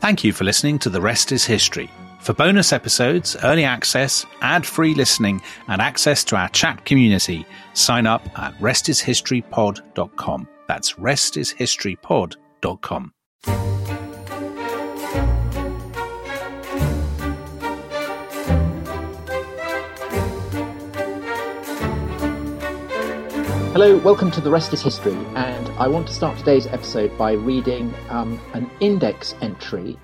Thank you for listening to The Rest is History. For bonus episodes, early access, ad free listening, and access to our chat community, sign up at restishistorypod.com. That's restishistorypod.com. Hello, welcome to The Rest is History, and I want to start today's episode by reading um, an index entry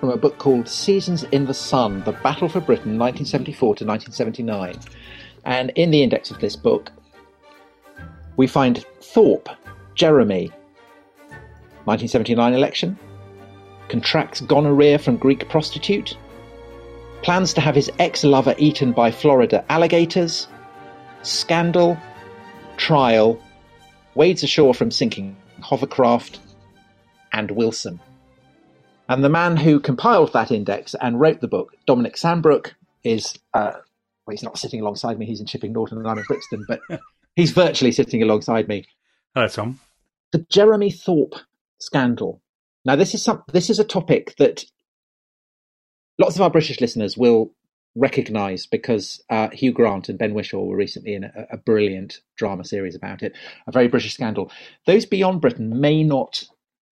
from a book called Seasons in the Sun The Battle for Britain, 1974 to 1979. And in the index of this book, we find Thorpe, Jeremy, 1979 election, contracts gonorrhea from Greek prostitute, plans to have his ex lover eaten by Florida alligators, scandal, trial, wades ashore from sinking hovercraft, and Wilson. And the man who compiled that index and wrote the book, Dominic Sandbrook, is uh, well, he's not sitting alongside me. He's in Chipping Norton and I'm in Brixton, but he's virtually sitting alongside me. Hello, Tom. The Jeremy Thorpe scandal. Now, this is some. This is a topic that lots of our British listeners will recognise because uh, Hugh Grant and Ben Whishaw were recently in a, a, brilliant drama series about it, a very British scandal. Those beyond Britain may not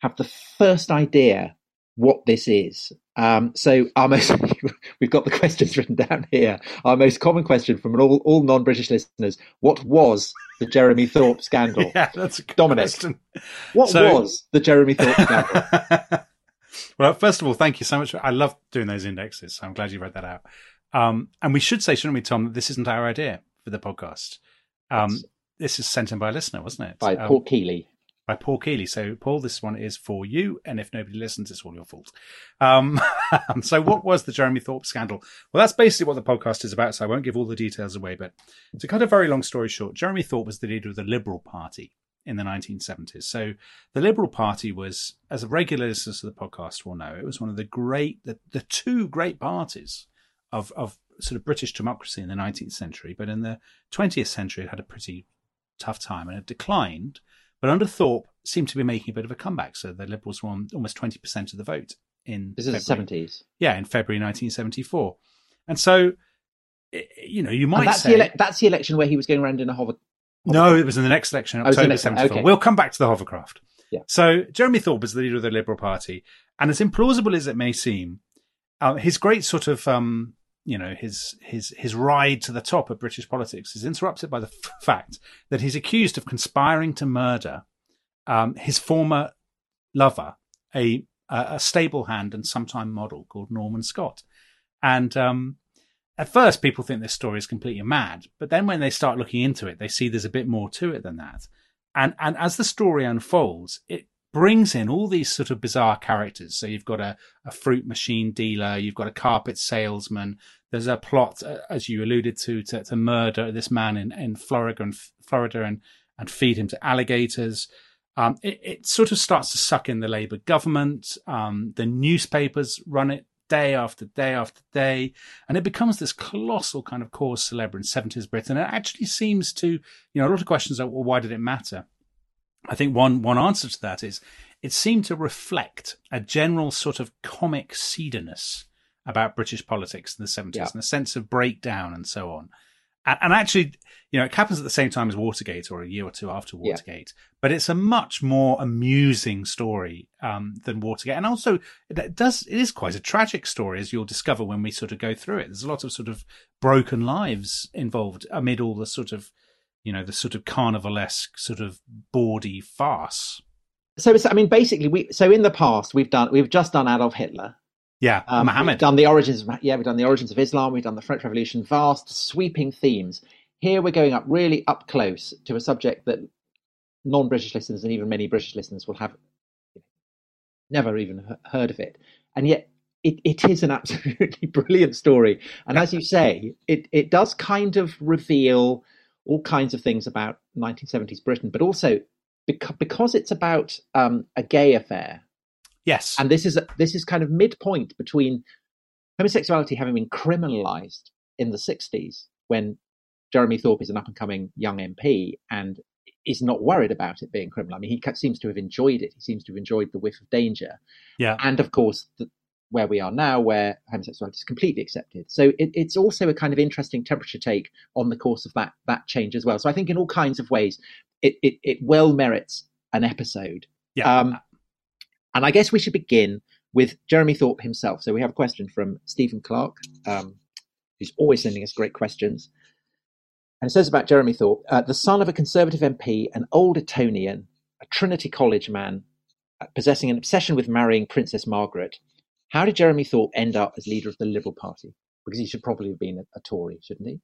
have the first idea what this is. Um, so our most, we've got the questions written down here. Our most common question from all, all non-British listeners: What was the Jeremy Thorpe scandal? yeah, that's a Dominic. Question. What So- was the Jeremy Thorpe scandal? well, first of all, thank you so much. I love doing those indexes, so I'm glad you read that out. Um, and we should say, shouldn't we, Tom, that this isn't our idea for the podcast. Um, Yes. this is sent in by a listener, wasn't it? By Um, Paul Keeley. by Paul Keeley. So, Paul, this one is for you, and if nobody listens, it's all your fault. Um, so, what was the Jeremy Thorpe scandal? Well, that's basically what the podcast is about. So, I won't give all the details away. But to cut a very long story short, Jeremy Thorpe was the leader of the Liberal Party in the 1970s. So, the Liberal Party was, as regular listeners to the podcast will know, it was one of the great, the, the two great parties of of sort of British democracy in the 19th century. But in the 20th century, it had a pretty tough time and it declined. But under Thorpe, seemed to be making a bit of a comeback. So the Liberals won almost 20% of the vote in This is the seventies. Yeah, in February 1974. And so, you know, you might And that's say. the ele- that's the election where he was going around in a hover. No, it was in the next election, Oh, was October next 74. okay. We'll come back to the hovercraft. Yeah. So Jeremy Thorpe is the leader of the Liberal Party, and as implausible as it may seem, uh, his great sort of, um, you know, his his his ride to the top of British politics is interrupted by the f- fact that he's accused of conspiring to murder um, his former lover, a a stable hand and sometime model called Norman Scott, and um, at first people think this story is completely mad, but then when they start looking into it, they see there's a bit more to it than that. And and as the story unfolds, it brings in all these sort of bizarre characters. So you've got a, a fruit machine dealer, you've got a carpet salesman. There's a plot, uh, as you alluded to, to, to murder this man in, in Florida and Florida and, and feed him to alligators. Um, it, it sort of starts to suck in the Labour government. Um, the newspapers run it day after day after day, and it becomes this colossal kind of cause celebre in 70s Britain. It actually seems to, you know, a lot of questions are, well, why did it matter? I think one one answer to that is it seemed to reflect a general sort of comic seediness about British politics in the 70s Yeah. and a sense of breakdown and so on. And, and actually, you know, it happens at the same time as Watergate or a year or two after Yeah. Watergate, but it's a much more amusing story um, than Watergate. And also, it does it is quite a tragic story, as you'll discover when we sort of go through it. There's a lot of sort of broken lives involved amid all the sort of, you know, the sort of carnivalesque, sort of bawdy farce. So it's, I mean, basically, we so in the past we've done we've just done Adolf Hitler. Yeah, Um, Mohammed. We've done the origins. Of, yeah, we've done the origins of Islam. We've done the French Revolution. Vast, sweeping themes. Here we're going up really up close to a subject that non-British listeners and even many British listeners will have never even heard of it, and yet it, it is an absolutely brilliant story. And as you say, it it does kind of reveal all kinds of things about 1970s Britain, but also because, because it's about um, a gay affair yes. and this is this is kind of midpoint between homosexuality having been criminalized in the 60s when Jeremy Thorpe is an up and coming young MP and is not worried about it being criminal. I mean, he seems to have enjoyed it. He seems to have enjoyed the whiff of danger. yeah. And of course, the, where we are now, where homosexuality is completely accepted. So it, it's also a kind of interesting temperature take on the course of that that change as well. So I think in all kinds of ways, it it, it well merits an episode. Yeah. Um, and I guess we should begin with Jeremy Thorpe himself. So we have a question from Stephen Clark, um, who's always sending us great questions. And it says about Jeremy Thorpe, uh, the son of a Conservative MP, an old Etonian, a Trinity College man, uh, possessing an obsession with marrying Princess Margaret. How did Jeremy Thorpe end up as leader of the Liberal Party? Because he should probably have been a, a Tory, shouldn't he?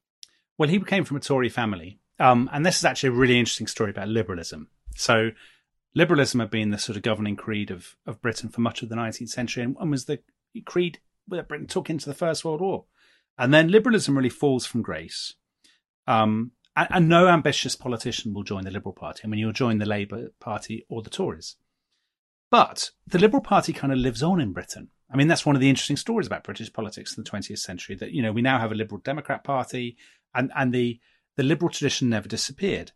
Well, he came from a Tory family. Um, and this is actually a really interesting story about liberalism. So, liberalism had been the sort of governing creed of, of Britain for much of the 19th century and, and was the creed that Britain took into the First World War. And then liberalism really falls from grace. Um, and, and, no ambitious politician will join the Liberal Party. I mean, you'll join the Labour Party or the Tories. But the Liberal Party kind of lives on in Britain. I mean, that's one of the interesting stories about British politics in the 20th century that, you know, we now have a Liberal Democrat Party and, and the, the Liberal tradition never disappeared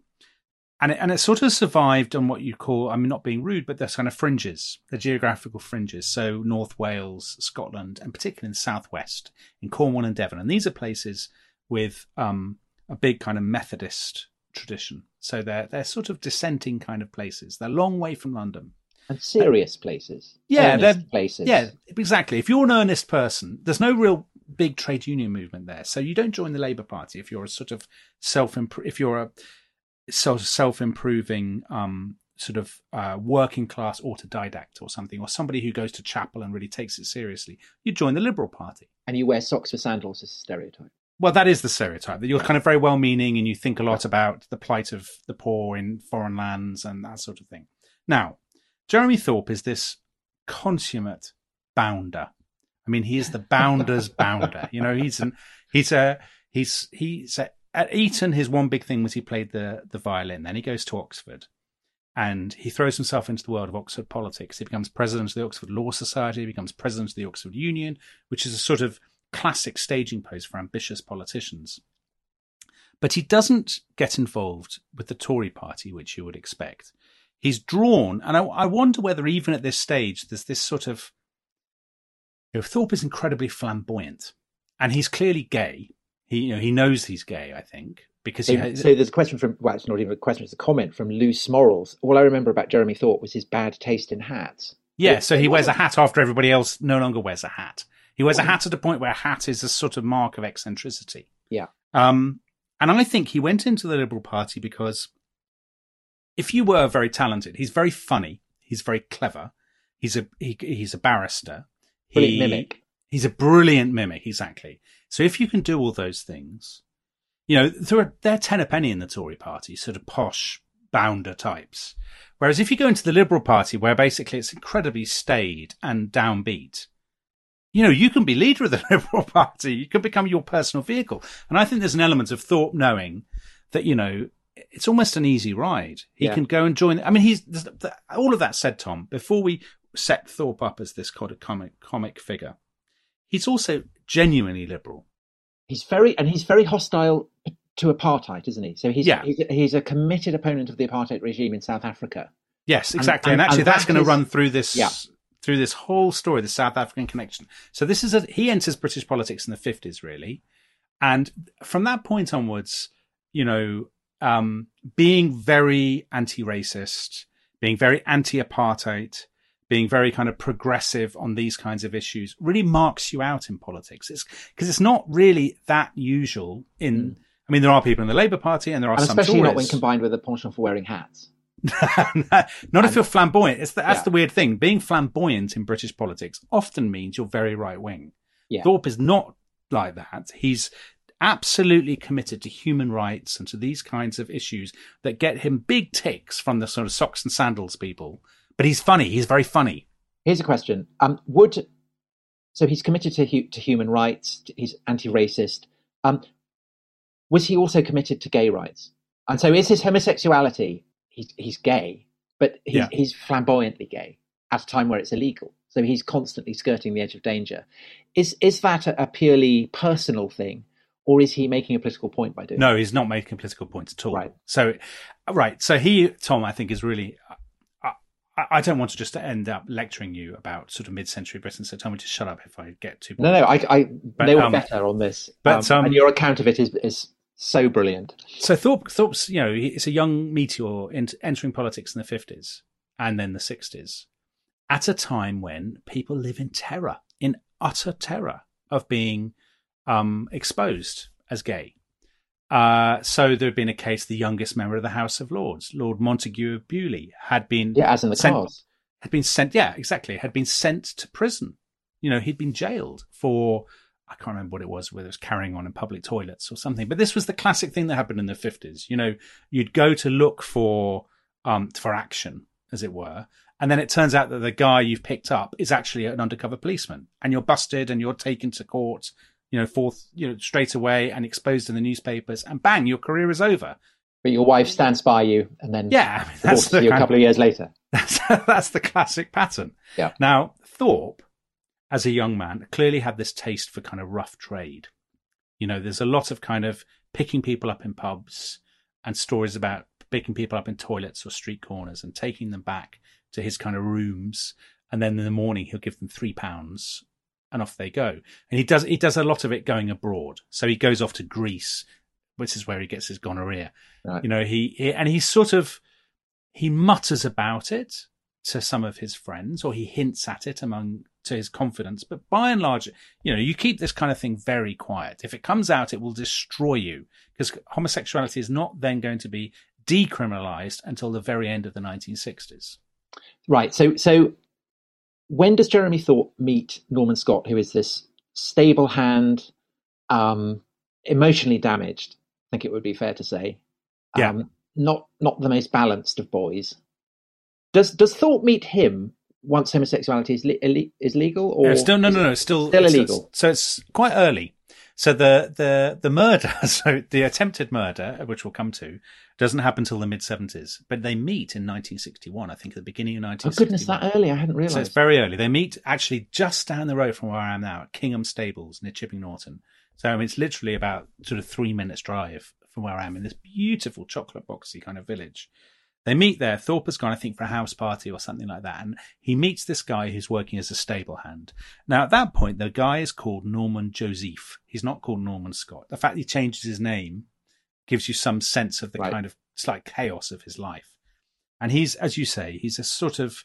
and it, and it sort of survived on what you call I mean not being rude, but there's kind of fringes, the geographical fringes. So North Wales, Scotland, and particularly in the southwest, in Cornwall and Devon, and these are places with um, a big kind of Methodist tradition. So they're they're sort of dissenting kind of places. They're a long way from London. And serious places. Yeah, they're places. Yeah, exactly. If you're an earnest person, there's no real big trade union movement there. So you don't join the Labour Party if you're a sort of self if you're a sort of self-improving um, sort of uh, working class autodidact or something, or somebody who goes to chapel and really takes it seriously, you join the Liberal Party. And you wear socks for sandals as a stereotype. Well, that is the stereotype that you're kind of very well meaning and you think a lot about the plight of the poor in foreign lands and that sort of thing. Now, Jeremy Thorpe is this consummate bounder. I mean, he is the bounder's bounder. You know, he's an he's a he's he's a at Eton, his one big thing was he played the the violin. Then he goes to Oxford, and he throws himself into the world of Oxford politics. He becomes president of the Oxford Law Society. He becomes president of the Oxford Union, which is a sort of classic staging post for ambitious politicians. But he doesn't get involved with the Tory party, which you would expect. He's drawn, and I, I wonder whether even at this stage there's this sort of. You know, Thorpe is incredibly flamboyant, and he's clearly gay he, you know, he knows he's gay. I think because so, has, so, there's a question from well, it's not even a question; it's a comment from Loose Morals. All I remember about Jeremy Thorpe was his bad taste in hats. Yeah, so he wears a hat after everybody else no longer wears a hat. He wears a hat at a point where a hat is a sort of mark of eccentricity. Yeah. Um, and I think he went into the Liberal Party because if you were very talented, he's very funny, he's very clever, he's a he, he's a barrister, he, mimic. He's a brilliant mimic, exactly. So if you can do all those things, you know, they're, they're ten a penny in the Tory party, sort of posh bounder types. Whereas if you go into the Liberal Party, where basically it's incredibly staid and downbeat, you know, you can be leader of the Liberal Party. You can become your personal vehicle. And I think there's an element of Thorpe knowing that, you know, it's almost an easy ride. He yeah. can go and join. I mean, he's all of that said, Tom, before we set Thorpe up as this kind of comic, comic figure, he's also genuinely liberal. He's very and he's very hostile to apartheid, isn't he? So he's yeah. he's, he's a committed opponent of the apartheid regime in South Africa. Yes, exactly. And, and, and actually, and that's that going to run through this yeah. through this whole story, the South African connection. So this is a he enters British politics in the fifties, really, and from that point onwards, you know, um, being very anti-racist, being very anti-apartheid, being very kind of progressive on these kinds of issues really marks you out in politics. It's because it's not really that usual in. Mm. I mean, there are people in the Labour Party, and there are and some especially Tories. not when combined with a penchant for wearing hats. not and, if you're flamboyant. It's the, that's yeah. the weird thing. Being flamboyant in British politics often means you're very right wing. Yeah. Thorpe is not like that. He's absolutely committed to human rights and to these kinds of issues that get him big ticks from the sort of socks and sandals people but he's funny. He's very funny. Here's a question: um, Would so he's committed to hu- to human rights. He's anti-racist. Um, was he also committed to gay rights? And so is his homosexuality? He's he's gay, but he's, yeah. he's flamboyantly gay at a time where it's illegal. So he's constantly skirting the edge of danger. Is is that a, a purely personal thing, or is he making a political point by doing? No, he's not making political points at all. Right. So, right. So he, Tom, I think is really I, don't want to just end up lecturing you about sort of mid-century Britain, so tell me to shut up if I get too. No, no, I, I But, they were um, better on this. but, um, um, and your account of it is is so brilliant. So Thorpe, Thorpe's, you know, it's a young meteor ent- entering politics in the fifties and then the sixties, at a time when people live in terror, in utter terror of being um, exposed as gay. Uh, so there had been a case: the youngest member of the House of Lords, Lord Montagu of Beaulieu, had been Yeah, as in the sent- cars. had been sent. Yeah, exactly. Had been sent to prison. You know, he'd been jailed for I can't remember what it was, whether it was carrying on in public toilets or something. But this was the classic thing that happened in the fifties. You know, you'd go to look for um for action, as it were, and then it turns out that the guy you've picked up is actually an undercover policeman, and you're busted and you're taken to court. You know, forth, you know, straight away and exposed in the newspapers, and bang, your career is over. But your wife stands by you and then Yeah, I mean, that's the you a couple of years later. that's, that's the classic pattern. Yeah. Now, Thorpe, as a young man, clearly had this taste for kind of rough trade. You know, there's a lot of kind of picking people up in pubs and stories about picking people up in toilets or street corners and taking them back to his kind of rooms. And then in the morning, he'll give them three pounds and off they go. And he does, he does a lot of it going abroad. So he goes off to Greece, which is where he gets his gonorrhea. Right. You know, he, he and he's sort of, he mutters about it to some of his friends or he hints at it among to his confidence but by and large you know you keep this kind of thing very quiet if it comes out it will destroy you because homosexuality is not then going to be decriminalized until the very end of the 1960s Right. So so when does Jeremy Thorpe meet Norman Scott, who is this stable hand, um, emotionally damaged? I think it would be fair to say. Yeah. Um, not not the most balanced of boys. Does does Thorpe meet him once homosexuality is le- is legal? Or no, still, no no no still still it's- illegal? so it's quite early so the the the murder so the attempted murder which we'll come to doesn't happen till the mid 70s but they meet in 1961 i think at the beginning of Oh goodness, that early! I hadn't realised. So it's very early. They meet actually just down the road from where I am now at Kingham Stables near Chipping Norton. So I mean, it's literally about sort of three minutes drive from where I am in this beautiful chocolate boxy kind of village. They meet there. Thorpe has gone, I think, for a house party or something like that. And he meets this guy who's working as a stable hand. Now, at that point, the guy is called Norman Joseph. He's not called Norman Scott. The fact he changes his name gives you some sense of the Right. kind of slight chaos of his life. And he's, as you say, he's a sort of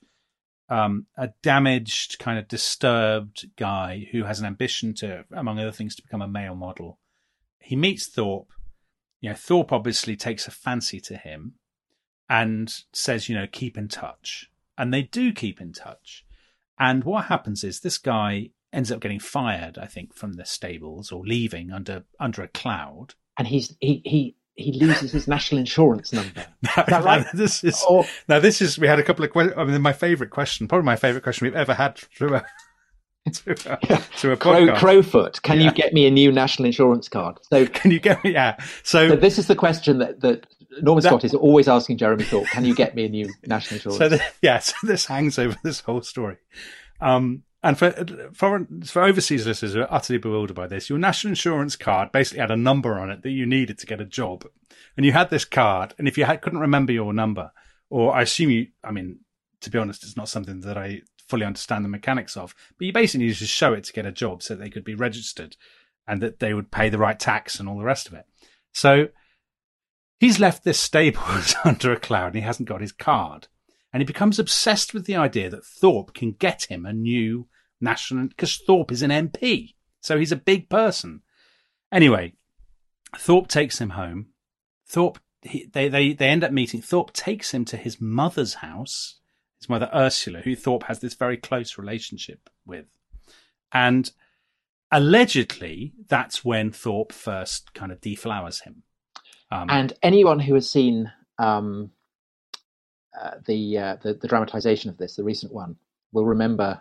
um, a damaged, kind of disturbed guy who has an ambition to, among other things, to become a male model. He meets Thorpe. You know, Thorpe obviously takes a fancy to him and says, you know, keep in touch. And they do keep in touch. And what happens is this guy ends up getting fired, I think, from the stables or leaving under under a cloud. and he's he he he loses his national insurance number. that right? this is Or now. This is we had a couple of questions. I mean, my favorite question, probably my favorite question we've ever had through a to a, to a Crow. Crowfoot, can Yeah. you get me a new national insurance card? So, Can you get me? Yeah. So so this is the question that, that Norman That- Scott is always asking Jeremy Thorpe: Can you get me a new national insurance? So the, yeah, so this hangs over this whole story. Um, and for foreign for overseas listeners who are utterly bewildered by this, your national insurance card basically had a number on it that you needed to get a job, and you had this card, and if you had, couldn't remember your number, or I assume you, I mean, to be honest, it's not something that I fully understand the mechanics of, but you basically needed to show it to get a job so they could be registered, and that they would pay the right tax and all the rest of it. So he's left this stables under a cloud and he hasn't got his card. And he becomes obsessed with the idea that Thorpe can get him a new national, because Thorpe is an MP. So he's a big person. Anyway, Thorpe takes him home. Thorpe, he, they, they, they end up meeting. Thorpe takes him to his mother's house, his mother Ursula, who Thorpe has this very close relationship with. And allegedly, that's when Thorpe first kind of deflowers him. Um, and anyone who has seen um, uh, the, uh, the the dramatization of this, the recent one, will remember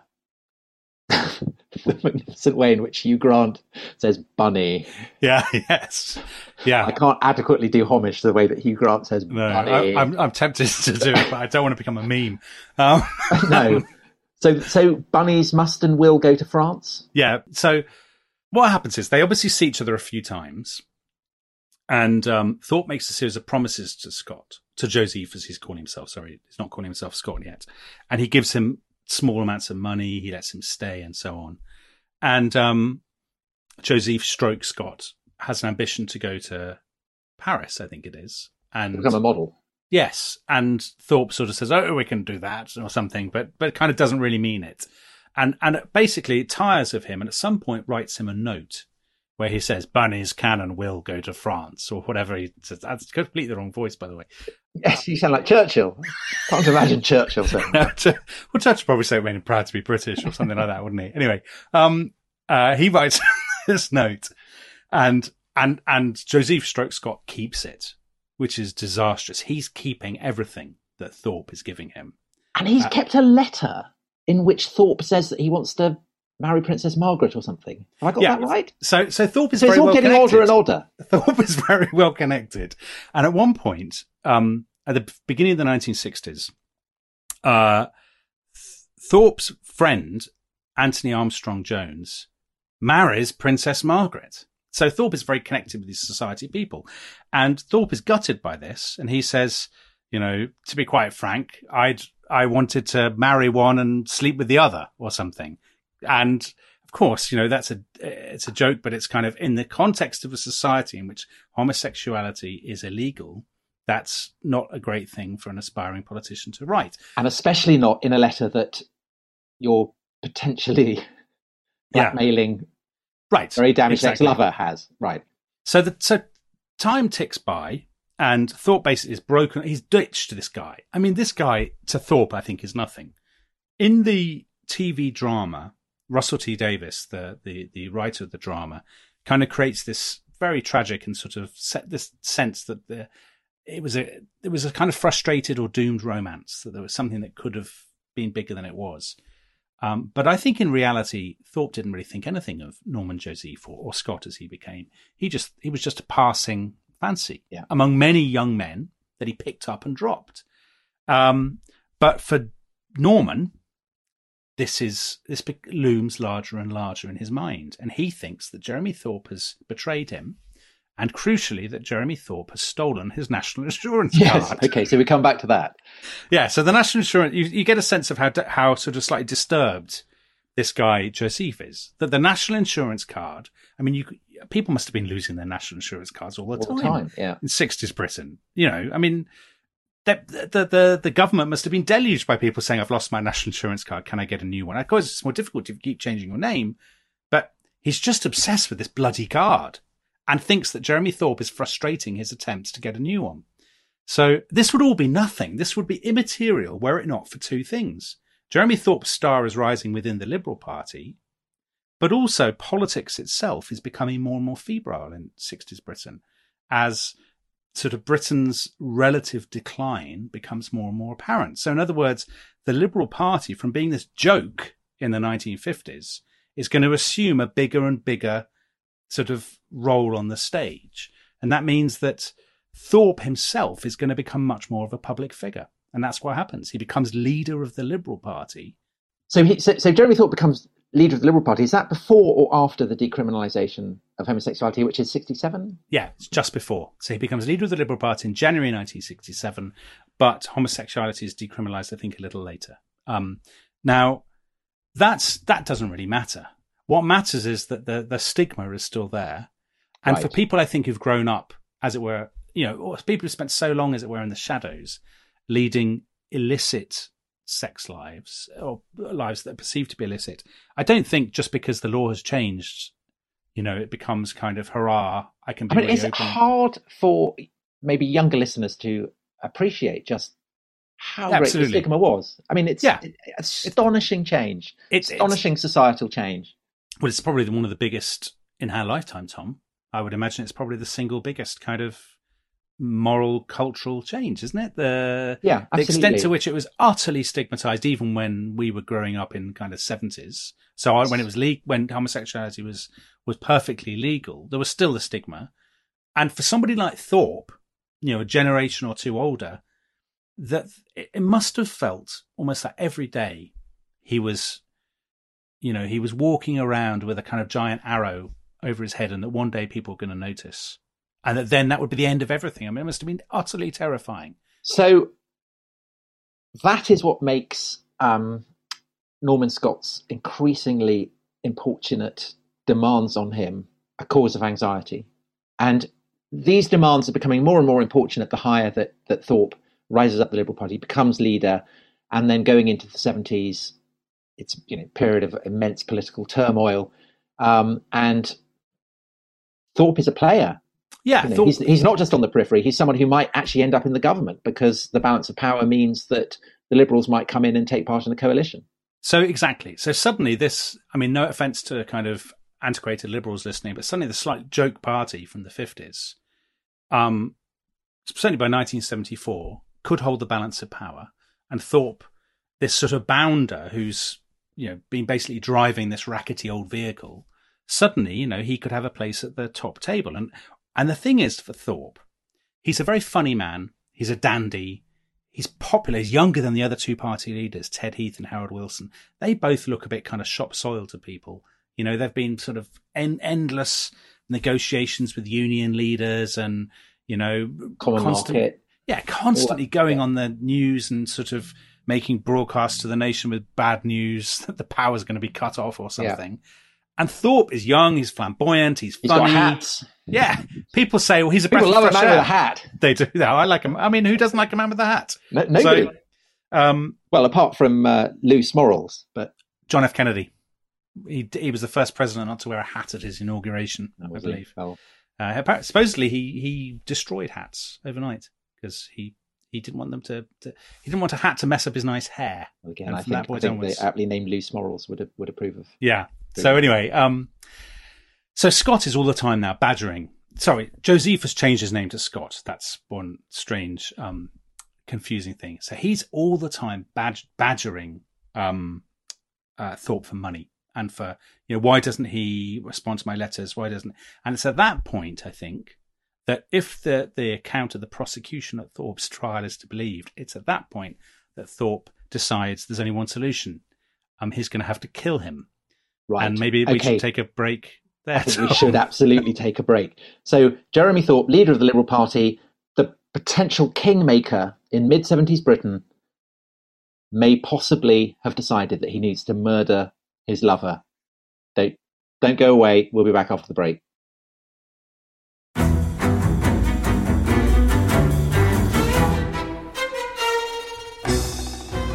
the magnificent way in which Hugh Grant says "bunny." yeah, yes, yeah. I can't adequately do homage to the way that Hugh Grant says No, "bunny." I, I'm, I'm tempted to do it, but I don't want to become a meme. Um, no. So, so bunnies must and will go to France. yeah. So what happens is they obviously see each other a few times, And um, Thorpe makes a series of promises to Scott, to Joseph, as he's calling himself. Sorry, he's not calling himself Scott yet. And he gives him small amounts of money. He lets him stay and so on. And um, Joseph Stroke Scott has an ambition to go to Paris, I think it is. And become a model. Yes, and Thorpe sort of says, "Oh, we can do that" or something, but but kind of doesn't really mean it, and and basically it tires of him, and at some point writes him a note where he says, "Bunny's cannon will go to France" or whatever he says. That's completely the wrong voice, by the way. Yes, you sound like Churchill. Can't imagine Churchill saying. no, well, Churchill probably say it made him proud to be British or something like that, wouldn't he? Anyway, um, uh, he writes this note, and and and Joseph Stroke Scott keeps it which is disastrous. He's keeping everything that Thorpe is giving him. And he's uh, kept a letter in which Thorpe says that he wants to marry Princess Margaret or something. Have I got yeah. that right? So, so Thorpe is so very it's all well getting connected. older and older. Thorpe is very well connected. And at one point, um, at the beginning of the 1960s, uh, Thorpe's friend, Anthony Armstrong Jones, marries Princess Margaret. So Thorpe is very connected with these society people. And Thorpe is gutted by this. And he says, you know, to be quite frank, I'd, I wanted to marry one and sleep with the other or something. And of course, you know, that's a, it's a joke, but it's kind of in the context of a society in which homosexuality is illegal. That's not a great thing for an aspiring politician to write. And especially not in a letter that you're potentially blackmailing yeah Right. Very damaged exactly. ex-lover has. Right. So the so time ticks by and Thorpe basically is broken. He's ditched this guy. I mean, this guy to Thorpe, I think, is nothing. In the TV drama, Russell T Davies, the, the, the writer of the drama, kind of creates this very tragic and sort of set this sense that the, it was a, it was a kind of frustrated or doomed romance, that there was something that could have been bigger than it was. Um, but I think in reality, Thorpe didn't really think anything of Norman Joseph or, or Scott as he became. He just he was just a passing fancy yeah. among many young men that he picked up and dropped. Um, but for Norman, this is this looms larger and larger in his mind, and he thinks that Jeremy Thorpe has betrayed him and crucially that Jeremy Thorpe has stolen his national insurance yes. card. Okay, so we come back to that. Yeah, so the national insurance, you, you get a sense of how how sort of slightly disturbed this guy Joseph is. That the national insurance card, I mean, you people must have been losing their national insurance cards all the all time. The time yeah, in sixties Britain, you know, I mean. The, the, the, the government must have been deluged by people saying, I've lost my national insurance card. Can I get a new one? Of course, it's more difficult if you keep changing your name, but he's just obsessed with this bloody card and thinks that Jeremy Thorpe is frustrating his attempts to get a new one. So this would all be nothing. This would be immaterial were it not for two things. Jeremy Thorpe's star is rising within the Liberal Party, but also politics itself is becoming more and more febrile in 60s Britain as sort of Britain's relative decline becomes more and more apparent. So in other words, the Liberal Party from being this joke in the 1950s is going to assume a bigger and bigger sort of role on the stage. And that means that Thorpe himself is going to become much more of a public figure. And that's what happens. He becomes leader of the Liberal Party. So, he, so, so Jeremy Thorpe becomes leader of the Liberal Party. Is that before or after the decriminalisation of homosexuality, which is 67? Yeah, it's just before. So he becomes leader of the Liberal Party in January 1967, but homosexuality is decriminalised, I think, a little later. Um, now, that's that doesn't really matter what matters is that the, the stigma is still there. And right. for people, I think, who've grown up, as it were, you know, people who spent so long, as it were, in the shadows, leading illicit sex lives or lives that are perceived to be illicit, I don't think just because the law has changed, you know, it becomes kind of hurrah. I can. Be I mean, is open. hard for maybe younger listeners to appreciate just how Absolutely. great the stigma was? I mean, it's yeah. astonishing change, it's, astonishing it's, societal change. Well, it's probably one of the biggest in our lifetime, Tom. I would imagine it's probably the single biggest kind of moral cultural change, isn't it? The yeah, the extent to which it was utterly stigmatized, even when we were growing up in kind of seventies. So when it was le- when homosexuality was was perfectly legal, there was still the stigma. And for somebody like Thorpe, you know, a generation or two older, that it must have felt almost like every day he was you know, he was walking around with a kind of giant arrow over his head, and that one day people were going to notice. And that then that would be the end of everything. I mean, it must have been utterly terrifying. So that is what makes um, Norman Scott's increasingly importunate demands on him a cause of anxiety. And these demands are becoming more and more importunate the higher that, that Thorpe rises up the Liberal Party, becomes leader, and then going into the 70s, it's you know period of immense political turmoil. Um, and Thorpe is a player. Yeah, You know, he's, he's not just on the periphery. He's someone who might actually end up in the government because the balance of power means that the Liberals might come in and take part in the coalition. So exactly. So suddenly this, I mean, no offense to kind of antiquated liberals listening, but suddenly the slight joke party from the 50s, um, certainly by 1974, could hold the balance of power. And Thorpe, this sort of bounder who's, you know, been basically driving this rackety old vehicle, suddenly, you know, he could have a place at the top table. And, and the thing is for Thorpe, he's a very funny man. He's a dandy. He's popular. He's younger than the other two party leaders, Ted Heath and Harold Wilson. They both look a bit kind of shop soil to people. You know, they've been sort of en- endless negotiations with union leaders and, you know, Common constant- market. yeah, constantly going yeah. on the news and sort of making broadcasts to the nation with bad news that the power's going to be cut off or Yeah. something. And Thorpe is young, he's flamboyant, he's He's funny. got hats. Yeah, people say, well, he's a People love a man with a hat. They do. that. I like him. I mean, who doesn't like a man with a hat? No, nobody. So, um, well, apart from uh, Loose Morals, but John F. Kennedy. He he was the first president not to wear a hat at his inauguration, I believe. Well, Uh, supposedly, he he destroyed hats overnight because he he didn't want them to, to he didn't want a hat to mess up his nice hair. again, I think, I think the aptly named Loose Morals would would approve of. Yeah. So anyway, um, so Scott is all the time now badgering. Sorry, Josephus changed his name to Scott. That's one strange, um, confusing thing. So he's all the time badg- badgering um, uh, Thorpe for money and for you know why doesn't he respond to my letters? Why doesn't? And it's at that point I think that if the the account of the prosecution at Thorpe's trial is to be believed, it's at that point that Thorpe decides there's only one solution. Um, he's going to have to kill him Right. and maybe we okay. should take a break there. I think we should absolutely take a break. So, Jeremy Thorpe, leader of the Liberal Party, the potential kingmaker in mid 70s Britain, may possibly have decided that he needs to murder his lover. Don't, don't go away. We'll be back after the break.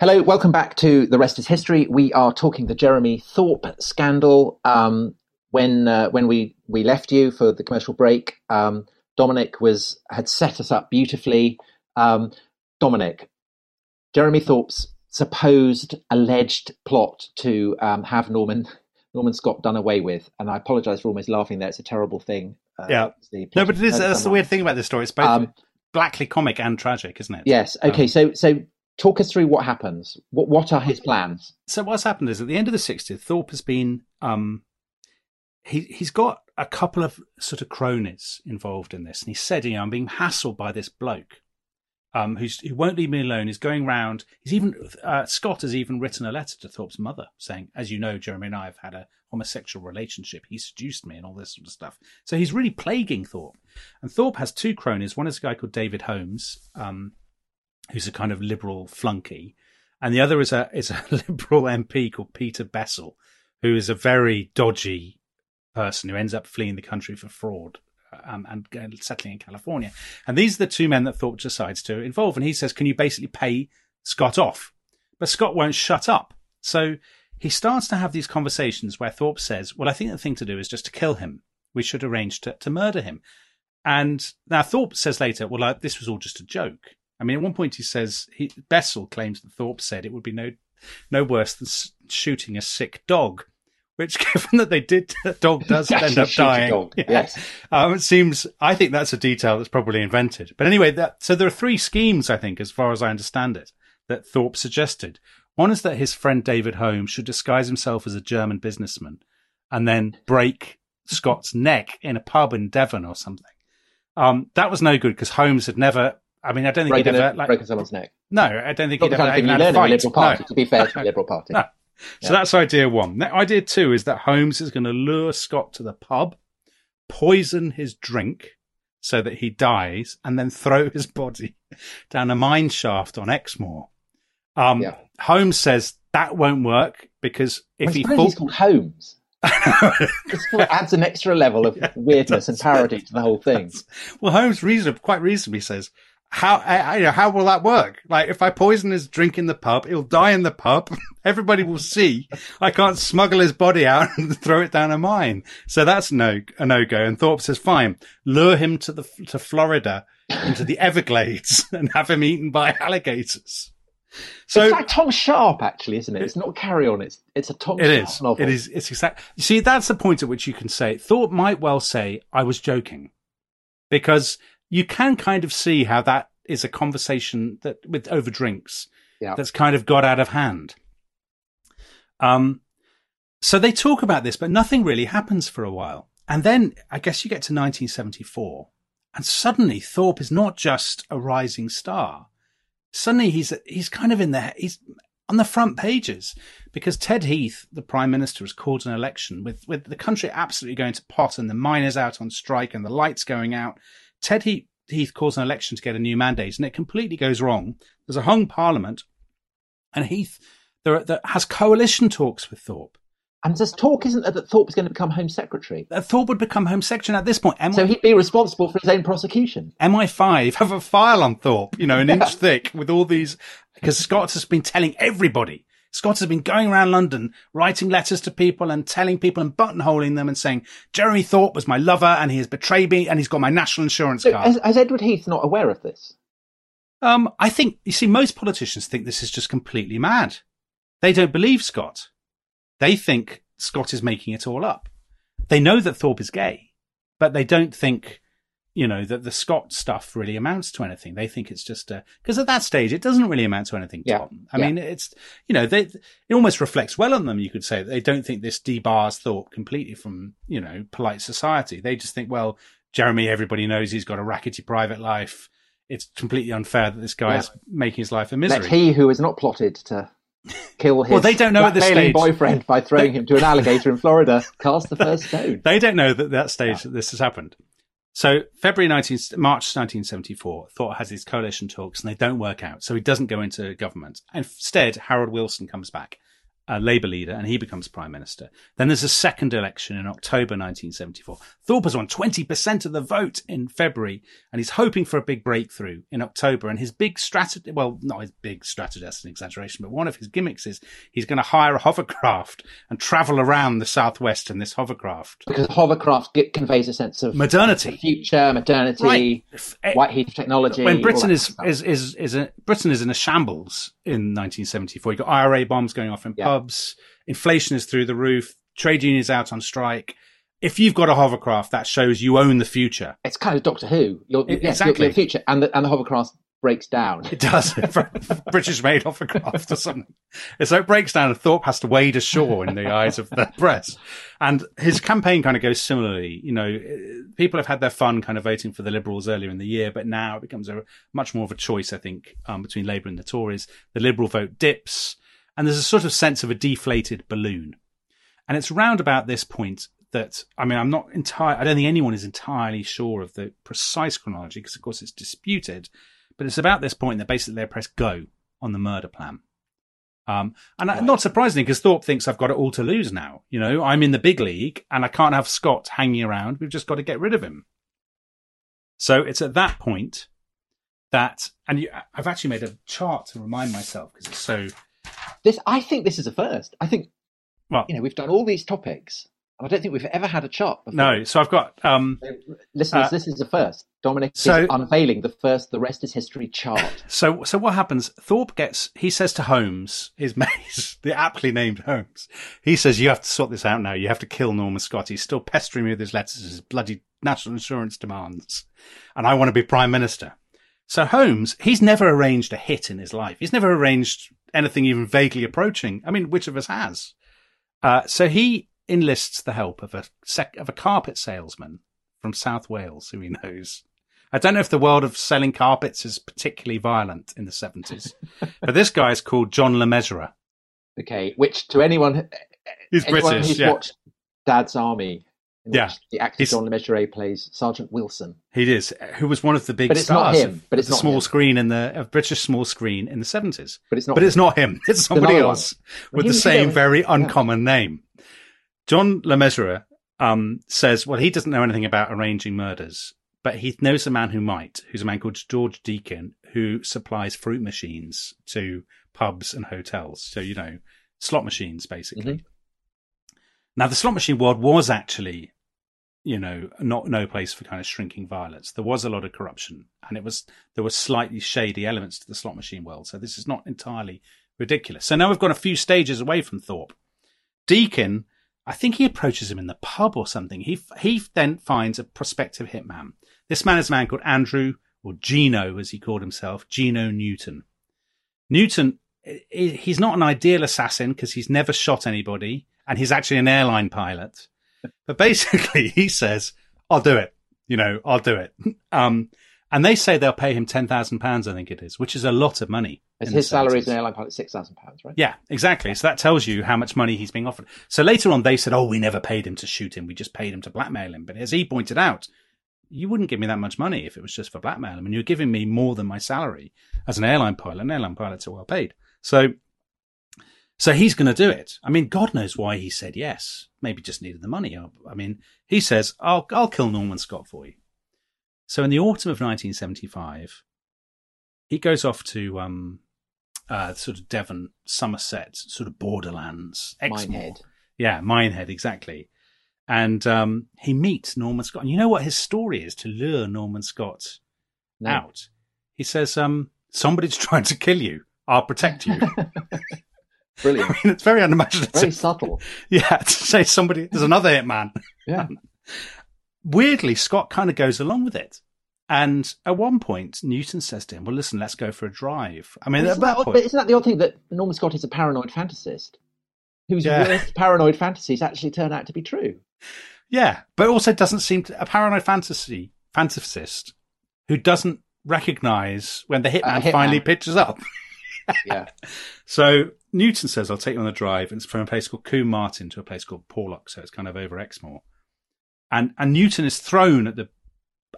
Hello, welcome back to The Rest is History. We are talking the Jeremy Thorpe scandal. Um, when uh, when we we left you for the commercial break, um, Dominic was had set us up beautifully. Um, Dominic, Jeremy Thorpe's supposed alleged plot to um, have Norman Norman Scott done away with, and I apologise for almost laughing there. It's a terrible thing. Uh, yeah, no, but it is. That's the weird thing about this story. It's both um, blackly comic and tragic, isn't it? Yes. Okay. Um, so so talk us through what happens. What what are his plans? So what's happened is at the end of the 60s, Thorpe has been um, he he's got a couple of sort of cronies involved in this, and he said, you know, I'm being hassled by this bloke. Um, who won't leave me alone. He's going round. He's even uh, Scott has even written a letter to Thorpe's mother saying, "As you know, Jeremy and I have had a homosexual relationship. He seduced me and all this sort of stuff." So he's really plaguing Thorpe. And Thorpe has two cronies. One is a guy called David Holmes, um, who's a kind of liberal flunky, and the other is a is a liberal MP called Peter Bessell, who is a very dodgy person who ends up fleeing the country for fraud um, and settling in California. And these are the two men that Thorpe decides to involve. And he says, Can you basically pay Scott off? But Scott won't shut up. So he starts to have these conversations where Thorpe says, Well, I think the thing to do is just to kill him. We should arrange to, to murder him. And now Thorpe says later, Well, this was all just a joke. I mean, at one point he says, he, Bessell claims that Thorpe said it would be no, no worse than shooting a sick dog which, given that they did, the dog does end up dying. Yeah. Yes, um, it seems. I think that's a detail that's probably invented. But anyway, that so there are three schemes. I think, as far as I understand it, that Thorpe suggested. One is that his friend David Holmes should disguise himself as a German businessman and then break Scott's neck in a pub in Devon or something. Um, that was no good because Holmes had never. I mean, I don't think breaking he'd ever like broken someone's neck. No, I don't think Not he'd ever even had a fight. Liberal Party, no. To be fair to the Liberal Party. No. So that's idea one. idea two is that Holmes is going to lure Scott to the pub, poison his drink so that he dies, and then throw his body down a mine shaft on Exmoor. Um, yeah. Holmes says that won't work because if well, he fall- he's called Holmes. this adds an extra level of yeah, weirdness and parody to the whole thing. Well, Holmes reason, quite reasonably says how I, I, how will that work? Like, if I poison his drink in the pub, he'll die in the pub. Everybody will see. I can't smuggle his body out and throw it down a mine. So that's no a no go. And Thorpe says, "Fine, lure him to the to Florida, into the Everglades, and have him eaten by alligators." So it's like Tom Sharpe, actually, isn't it? It's not Carry On. It's it's a Tom. It Sharpe is. Novel. It is. It's exact. You see, that's the point at which you can say Thorpe might well say, "I was joking," because you can kind of see how that is a conversation that with over drinks yeah. that's kind of got out of hand. Um, so they talk about this, but nothing really happens for a while. And then I guess you get to 1974 and suddenly Thorpe is not just a rising star. Suddenly he's, he's kind of in the, he's on the front pages because Ted Heath, the prime minister, has called an election with, with the country absolutely going to pot and the miners out on strike and the lights going out. Ted Heath, Heath calls an election to get a new mandate, and it completely goes wrong. There's a hung parliament, and Heath there, there has coalition talks with Thorpe. And there's talk, isn't there, that Thorpe is going to become Home Secretary? That Thorpe would become Home Secretary at this point. MI- so he'd be responsible for his own prosecution. MI5 have a file on Thorpe, you know, an inch thick with all these, because Scott has been telling everybody Scott has been going around London writing letters to people and telling people and buttonholing them and saying, Jeremy Thorpe was my lover and he has betrayed me and he's got my national insurance so card. Is, is Edward Heath not aware of this? Um, I think, you see, most politicians think this is just completely mad. They don't believe Scott. They think Scott is making it all up. They know that Thorpe is gay, but they don't think you know, that the Scott stuff really amounts to anything. They think it's just a, because at that stage, it doesn't really amount to anything, yeah. Tom. I yeah. mean, it's, you know, they, it almost reflects well on them, you could say. They don't think this debars Thorpe completely from, you know, polite society. They just think, well, Jeremy, everybody knows he's got a rackety private life. It's completely unfair that this guy yeah. is making his life a misery. Let he who has not plotted to kill his well, they don't know at this stage. boyfriend by throwing him to an alligator in Florida cast the first stone. They don't know that at that stage that this has happened. So February 19, March 1974, Thorpe has these coalition talks and they don't work out. So he doesn't go into government. Instead, Harold Wilson comes back. A Labour leader, and he becomes prime minister. Then there's a second election in October 1974. Thorpe has won 20% of the vote in February, and he's hoping for a big breakthrough in October. And his big strategy, well, not his big strategy, that's an exaggeration, but one of his gimmicks is he's going to hire a hovercraft and travel around the southwest in this hovercraft. Because hovercraft get, conveys a sense of modernity, future, modernity, right. Eh, white heat technology. When Britain is, is, is, is, a, Britain is in a shambles in 1974, you've got IRA bombs going off in yeah. pubs, inflation is through the roof, trade unions out on strike. If you've got a hovercraft, that shows you own the future. It's kind of Doctor Who. You're, it, yes, exactly. You're, the future, and the, and the hovercraft breaks down. It does. British made hovercraft or something. So it breaks down and Thorpe has to wade ashore in the eyes of the press. And his campaign kind of goes similarly. You know, people have had their fun kind of voting for the Liberals earlier in the year, but now it becomes a much more of a choice, I think, um, between Labour and the Tories. The Liberal vote dips and there's a sort of sense of a deflated balloon. And it's round about this point that I mean, I'm not entire. I don't think anyone is entirely sure of the precise chronology because, of course, it's disputed. But it's about this point that basically they press go on the murder plan. Um, and right. not surprisingly, because Thorpe thinks I've got it all to lose now. You know, I'm in the big league and I can't have Scott hanging around. We've just got to get rid of him. So it's at that point that, and you, I've actually made a chart to remind myself because it's so. This, I think this is a first. I think, well, you know, we've done all these topics I don't think we've ever had a chart before. No, so I've got um, listeners. Uh, this is the first. Dominic so, is unveiling the first. The rest is history chart. So, so what happens? Thorpe gets. He says to Holmes, his mate, the aptly named Holmes. He says, "You have to sort this out now. You have to kill Norman Scott. He's still pestering me with his letters, his bloody national insurance demands, and I want to be prime minister." So Holmes, he's never arranged a hit in his life. He's never arranged anything even vaguely approaching. I mean, which of us has? Uh, so he enlists the help of a sec- of a carpet salesman from South Wales who he knows. I don't know if the world of selling carpets is particularly violent in the 70s, but this guy is called John Le Mesurier. Okay, which to anyone, He's anyone British, who's yeah. watched Dad's Army, yeah, the actor John Le Mesurier plays Sergeant Wilson. He is, who was one of the big but it's stars. Not him, but it's not small him. screen in the British small screen in the 70s. But it's not. But him. it's not him. It's somebody else with the same very uncommon yeah. name. John Le Mesurier um, says, well, he doesn't know anything about arranging murders, but he knows a man who might, who's a man called George Deakin, who supplies fruit machines to pubs and hotels. So, you know, slot machines, basically. Mm-hmm. Now, the slot machine world was actually, you know, not no place for kind of shrinking violence. There was a lot of corruption, and it was there were slightly shady elements to the slot machine world. So this is not entirely ridiculous. So now we've gone a few stages away from Thorpe. Deakin I think he approaches him in the pub or something. He he then finds a prospective hitman. This man is a man called Andrew or Gino, as he called himself, Gino Newton. Newton, he's not an ideal assassin because he's never shot anybody, and he's actually an airline pilot. But basically, he says, "I'll do it. You know, I'll do it." Um, and they say they'll pay him ten thousand pounds. I think it is, which is a lot of money. His salary as an airline pilot six thousand pounds, right? Yeah, exactly. So that tells you how much money he's being offered. So later on, they said, "Oh, we never paid him to shoot him. We just paid him to blackmail him." But as he pointed out, you wouldn't give me that much money if it was just for blackmail. I mean, you're giving me more than my salary as an airline pilot. And airline pilots are well paid. So, so he's going to do it. I mean, God knows why he said yes. Maybe just needed the money. I mean, he says, "I'll I'll kill Norman Scott for you." So in the autumn of 1975, he goes off to um, uh, sort of Devon, Somerset, sort of borderlands, Exmoor. Minehead. Yeah, Minehead, exactly. And um, he meets Norman Scott. And you know what his story is to lure Norman Scott no. out? He says, um, Somebody's trying to kill you. I'll protect you. Brilliant. I mean, it's very unimaginative. Very subtle. Yeah, to say somebody, there's another hitman. Yeah weirdly, Scott kind of goes along with it. And at one point, Newton says to him, "Well, listen, let's go for a drive." I mean, isn't, that, point, isn't that the odd thing that Norman Scott is a paranoid fantasist, whose yeah. worst paranoid fantasies actually turn out to be true? Yeah, but also doesn't seem to a paranoid fantasy fantasist who doesn't recognize when the hitman, uh, hitman. finally pitches up. yeah. So Newton says, "I'll take you on the drive." And it's from a place called Combe Martin to a place called Porlock, so it's kind of over Exmoor. And, and Newton is thrown at the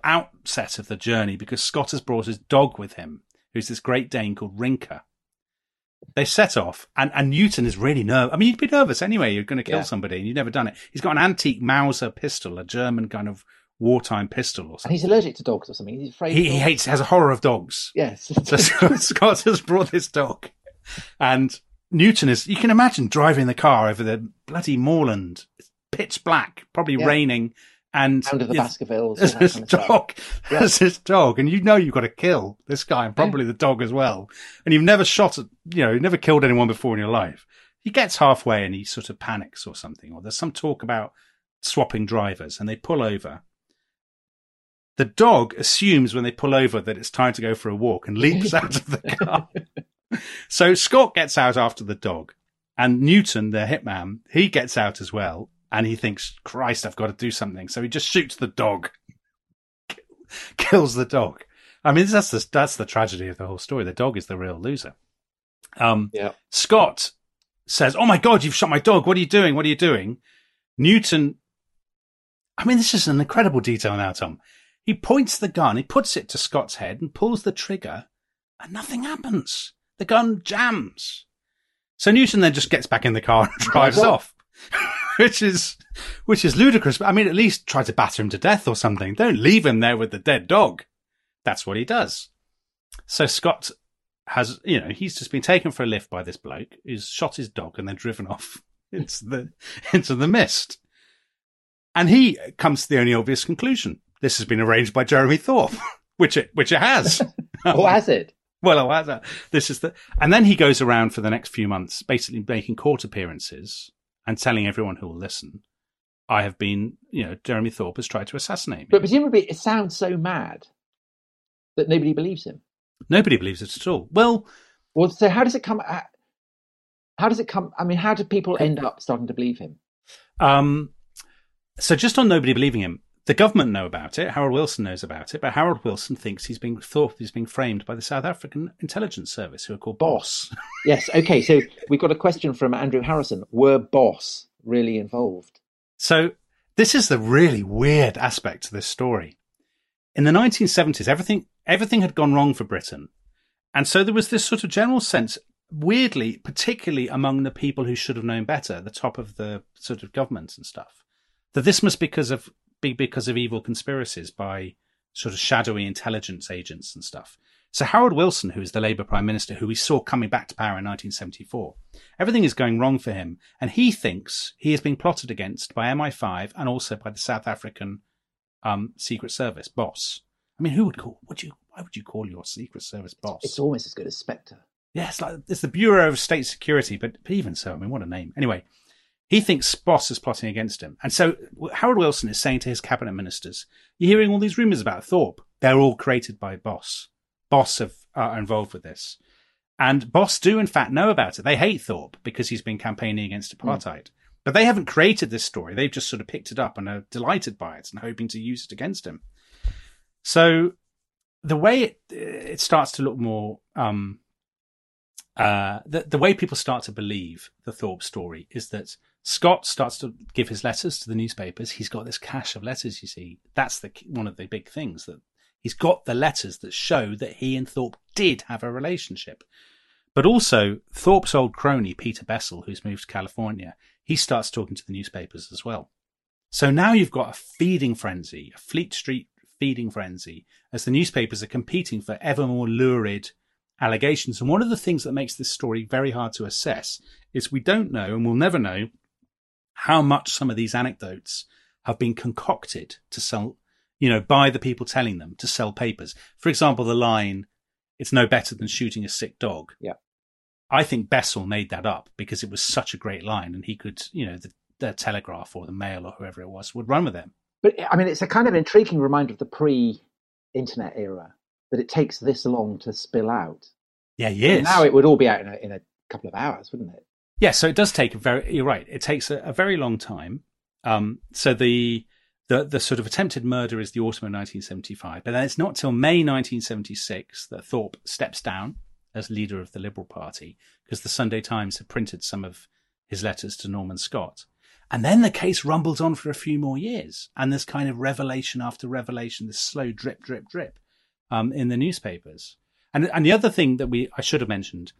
outset of the journey because Scott has brought his dog with him, who's this Great Dane called Rinka. they set off, and, and Newton is really nervous. I mean, you'd be nervous anyway. You're going to kill Yeah. somebody, and you've never done it. He's got an antique Mauser pistol, a German kind of wartime pistol or something. And he's allergic to dogs or something. He's afraid. He, he hates, has a horror of dogs. Yes. So Scott, Scott has brought this dog, and Newton is. You can imagine driving the car over the bloody moorland, it's pitch black, probably Yeah. raining, and to the Baskervilles. there's this kind of dog. Yeah. There's this dog, and you know you've got to kill this guy and probably the dog as well. And you've never shot, at, you know, you've never killed anyone before in your life. He gets halfway and he sort of panics or something, or there's some talk about swapping drivers, and they pull over. The dog assumes when they pull over that it's time to go for a walk and leaps out of the car. so Scott gets out after the dog, and Newton, the hitman, he gets out as well, and he thinks, "Christ, I've got to do something." So he just shoots the dog, kills the dog. I mean, that's the that's the tragedy of the whole story. The dog is the real loser. Um, Yeah. Scott says, "Oh my God, you've shot my dog! What are you doing? What are you doing?" Newton. I mean, this is an incredible detail now, Tom. He points the gun, he puts it to Scott's head and pulls the trigger, and nothing happens. The gun jams. So Newton then just gets back in the car and drives off, which is which is ludicrous. But I mean, at least try to batter him to death or something. Don't leave him there with the dead dog. That's what he does. So Scott has, you know, he's just been taken for a lift by this bloke who's shot his dog and then driven off into the into the mist. And he comes to the only obvious conclusion: this has been arranged by Jeremy Thorpe, which it which it has. Or has it? Well, has that. This is the, and then he goes around for the next few months, basically making court appearances and telling everyone who will listen, "I have been, you know, Jeremy Thorpe has tried to assassinate me." But presumably, it sounds so mad that nobody believes him. Nobody believes it at all. Well, Well, so how does it come? uh, How does it come? I mean, how do people end up starting to believe him? um, so just on nobody believing him, the government know about it. Harold Wilson knows about it, but Harold Wilson thinks he's being Thorpe is being framed by the South African intelligence service, who are called Boss. Yes. Okay. So we've got a question from Andrew Harrison. Were Boss really involved? So this is the really weird aspect to this story. In the 1970s, everything everything had gone wrong for Britain, and so there was this sort of general sense, weirdly, particularly among the people who should have known better, the top of the sort of government and stuff, that this must because of be because of evil conspiracies by sort of shadowy intelligence agents and stuff. So Harold Wilson, who is the Labour Prime Minister, who we saw coming back to power in 1974, everything is going wrong for him, and he thinks he is being plotted against by MI5 and also by the South African um, Secret Service boss. I mean, who would call? Would you? Why would you call your Secret Service boss? It's almost as good as Spectre. Yeah, it's like it's the Bureau of State Security, but, but even so, I mean, what a name. Anyway, he thinks Boss is plotting against him, and so Harold Wilson is saying to his cabinet ministers, "You're hearing all these rumours about Thorpe. They're all created by Boss. Boss have, are involved with this, and Boss do in fact know about it. They hate Thorpe because he's been campaigning against apartheid." But they haven't created this story. They've just sort of picked it up and are delighted by it and hoping to use it against him. So the way it it starts to look more um, uh, the the way people start to believe the Thorpe story is that Scott starts to give his letters to the newspapers. He's got this cache of letters. You see, that's the one of the big things that he's got the letters that show that he and Thorpe did have a relationship. But also, Thorpe's old crony Peter Bessell, who's moved to California, he starts talking to the newspapers as well. So now you've got a feeding frenzy, a Fleet Street feeding frenzy, as the newspapers are competing for ever more lurid allegations. And one of the things that makes this story very hard to assess is we don't know, and we'll never know, how much some of these anecdotes have been concocted to sell, you know, by the people telling them to sell papers. For example, the line, it's no better than shooting a sick dog. Yeah. I think Bessell made that up because it was such a great line and he could, you know, the, the Telegraph or the Mail or whoever it was would run with them. But I mean, it's a kind of intriguing reminder of the pre-internet era that it takes this long to spill out. Yeah, yes. Now it would all be out in a, in a couple of hours, wouldn't it? Yeah, so it does take a very. You're right. It takes a, a very long time. Um, so the the the sort of attempted murder is the autumn of 1975, but then it's not till May 1976 that Thorpe steps down as leader of the Liberal Party because the Sunday Times had printed some of his letters to Norman Scott. And then the case rumbles on for a few more years, and there's kind of revelation after revelation, this slow drip, drip, drip, um, in the newspapers. And and the other thing that we I should have mentioned